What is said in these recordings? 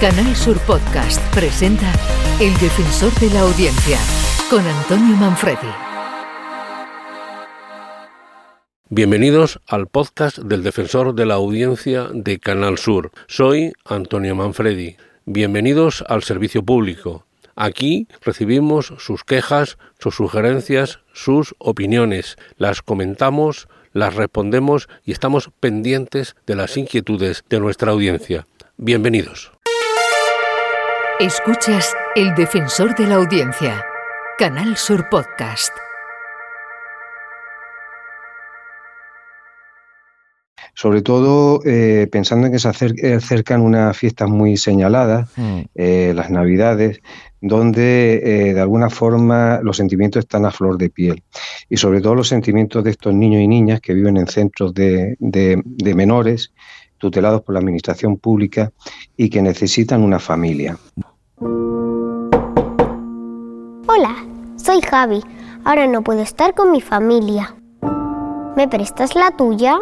Canal Sur Podcast presenta El Defensor de la Audiencia con Antonio Manfredi. Bienvenidos al podcast del Defensor de la Audiencia de Canal Sur. Soy Antonio Manfredi. Bienvenidos al servicio público. Aquí recibimos sus quejas, sus sugerencias, sus opiniones. Las comentamos, las respondemos y estamos pendientes de las inquietudes de nuestra audiencia. Bienvenidos. Escuchas El Defensor de la Audiencia, Canal Sur Podcast. sobre todo eh, pensando en que se acercan unas fiestas muy señaladas, mm. eh, las Navidades, donde eh, de alguna forma los sentimientos están a flor de piel. Y sobre todo los sentimientos de estos niños y niñas que viven en centros de, de menores tutelados por la Administración Pública y que necesitan una familia. Hola, soy Javi. Ahora no puedo estar con mi familia. ¿Me prestas la tuya?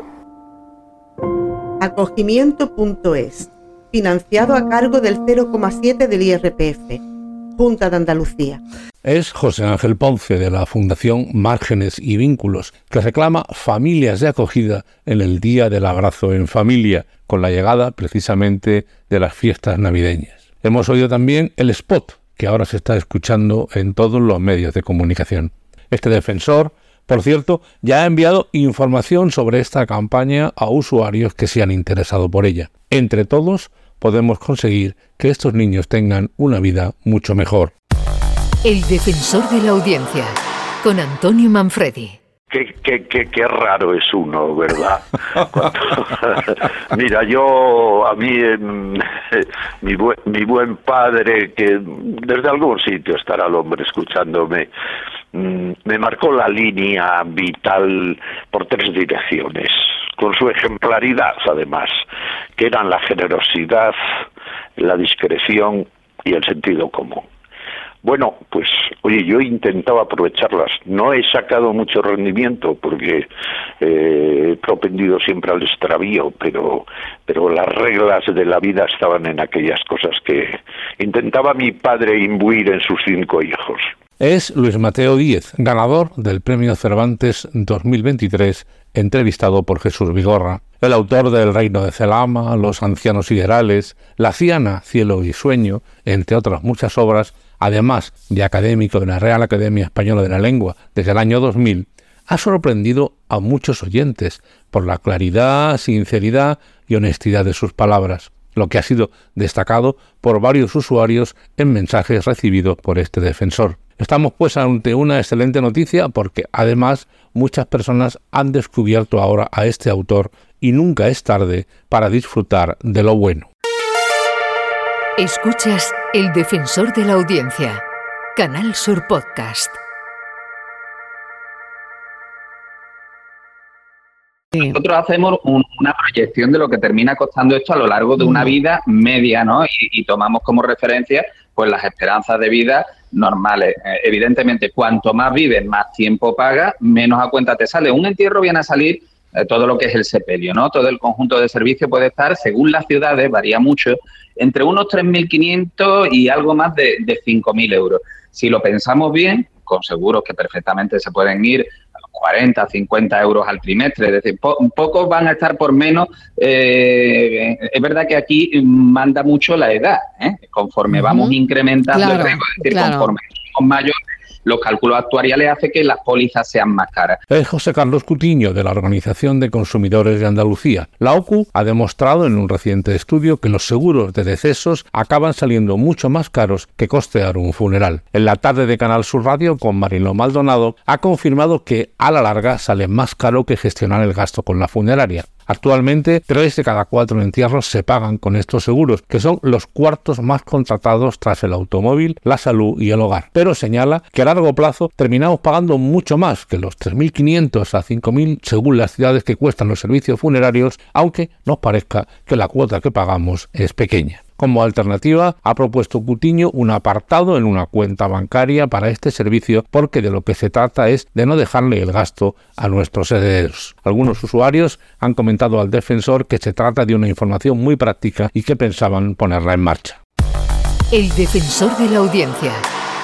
Acogimiento.es, financiado a cargo del 0,7 del IRPF, Junta de Andalucía. Es José Ángel Ponce de la Fundación Márgenes y Vínculos, que reclama familias de acogida en el Día del Abrazo en Familia, con la llegada precisamente de las fiestas navideñas. Hemos oído también el spot, que ahora se está escuchando en todos los medios de comunicación. Este defensor por cierto, ya ha enviado información sobre esta campaña a usuarios que se han interesado por ella. Entre todos, podemos conseguir que estos niños tengan una vida mucho mejor. El defensor de la audiencia, con Antonio Manfredi. Qué, qué, qué, raro es uno, ¿verdad? Mira, yo, a mí, em, mi, buen, mi buen padre, que desde algún sitio estará el hombre escuchándome, Mm, me marcó la línea vital por tres direcciones, con su ejemplaridad además, que eran la generosidad, la discreción y el sentido común. Bueno, pues oye, yo he intentado aprovecharlas. No he sacado mucho rendimiento porque eh, he propendido siempre al extravío, pero, pero las reglas de la vida estaban en aquellas cosas que intentaba mi padre imbuir en sus cinco hijos es Luis Mateo Díez, ganador del Premio Cervantes 2023, entrevistado por Jesús Vigorra, el autor del Reino de Celama, Los Ancianos Siderales, La Ciana, Cielo y Sueño, entre otras muchas obras, además de académico de la Real Academia Española de la Lengua desde el año 2000, ha sorprendido a muchos oyentes por la claridad, sinceridad y honestidad de sus palabras, lo que ha sido destacado por varios usuarios en mensajes recibidos por este defensor. Estamos pues ante una excelente noticia porque además muchas personas han descubierto ahora a este autor y nunca es tarde para disfrutar de lo bueno. Escuchas El Defensor de la Audiencia, Canal Sur Podcast. Nosotros hacemos una proyección de lo que termina costando esto a lo largo de una mm. vida media, ¿no? y tomamos como referencia pues las esperanzas de vida normales. Eh, evidentemente, cuanto más vives, más tiempo pagas, menos a cuenta te sale. Un entierro viene a salir eh, todo lo que es el sepelio, ¿no? Todo el conjunto de servicios puede estar, según las ciudades, varía mucho, entre unos 3.500 y algo más de, de 5.000 euros. Si lo pensamos bien, con seguros que perfectamente se pueden ir 40, 50 euros al trimestre, es decir, pocos van a estar por menos. Eh, es verdad que aquí manda mucho la edad, ¿eh? conforme vamos incrementando el riesgo, es decir, conforme somos mayores, los cálculos actuariales hacen que las pólizas sean más caras. Es José Carlos Cutiño, de la Organización de Consumidores de Andalucía. La OCU ha demostrado en un reciente estudio que los seguros de decesos acaban saliendo mucho más caros que costear un funeral. En la tarde de Canal Sur Radio, con Marino Maldonado, ha confirmado que a la larga sale más caro que gestionar el gasto con la funeraria. Actualmente, tres de cada cuatro entierros se pagan con estos seguros, que son los cuartos más contratados tras el automóvil, la salud y el hogar. Pero señala que a largo plazo terminamos pagando mucho más que los 3.500 a 5.000 según las ciudades que cuestan los servicios funerarios, aunque nos parezca que la cuota que pagamos es pequeña. Como alternativa, ha propuesto Cutiño un apartado en una cuenta bancaria para este servicio porque de lo que se trata es de no dejarle el gasto a nuestros herederos. Algunos usuarios han comentado al defensor que se trata de una información muy práctica y que pensaban ponerla en marcha. El defensor de la audiencia,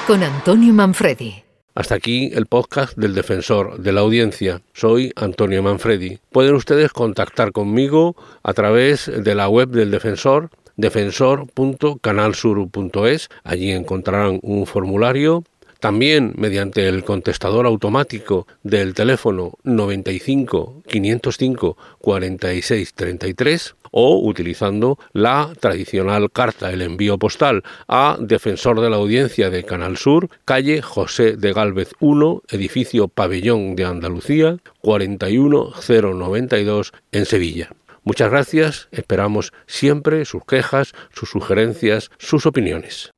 con Antonio Manfredi. Hasta aquí el podcast del defensor de la audiencia. Soy Antonio Manfredi. Pueden ustedes contactar conmigo a través de la web del defensor defensor.canalsur.es. Allí encontrarán un formulario también mediante el contestador automático del teléfono 95 505 46 33 o utilizando la tradicional carta, el envío postal a Defensor de la Audiencia de Canal Sur, calle José de Gálvez 1, edificio Pabellón de Andalucía, 41092 en Sevilla. Muchas gracias, esperamos siempre sus quejas, sus sugerencias, sus opiniones.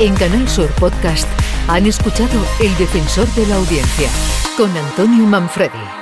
En Canal Sur Podcast han escuchado El Defensor de la Audiencia con Antonio Manfredi.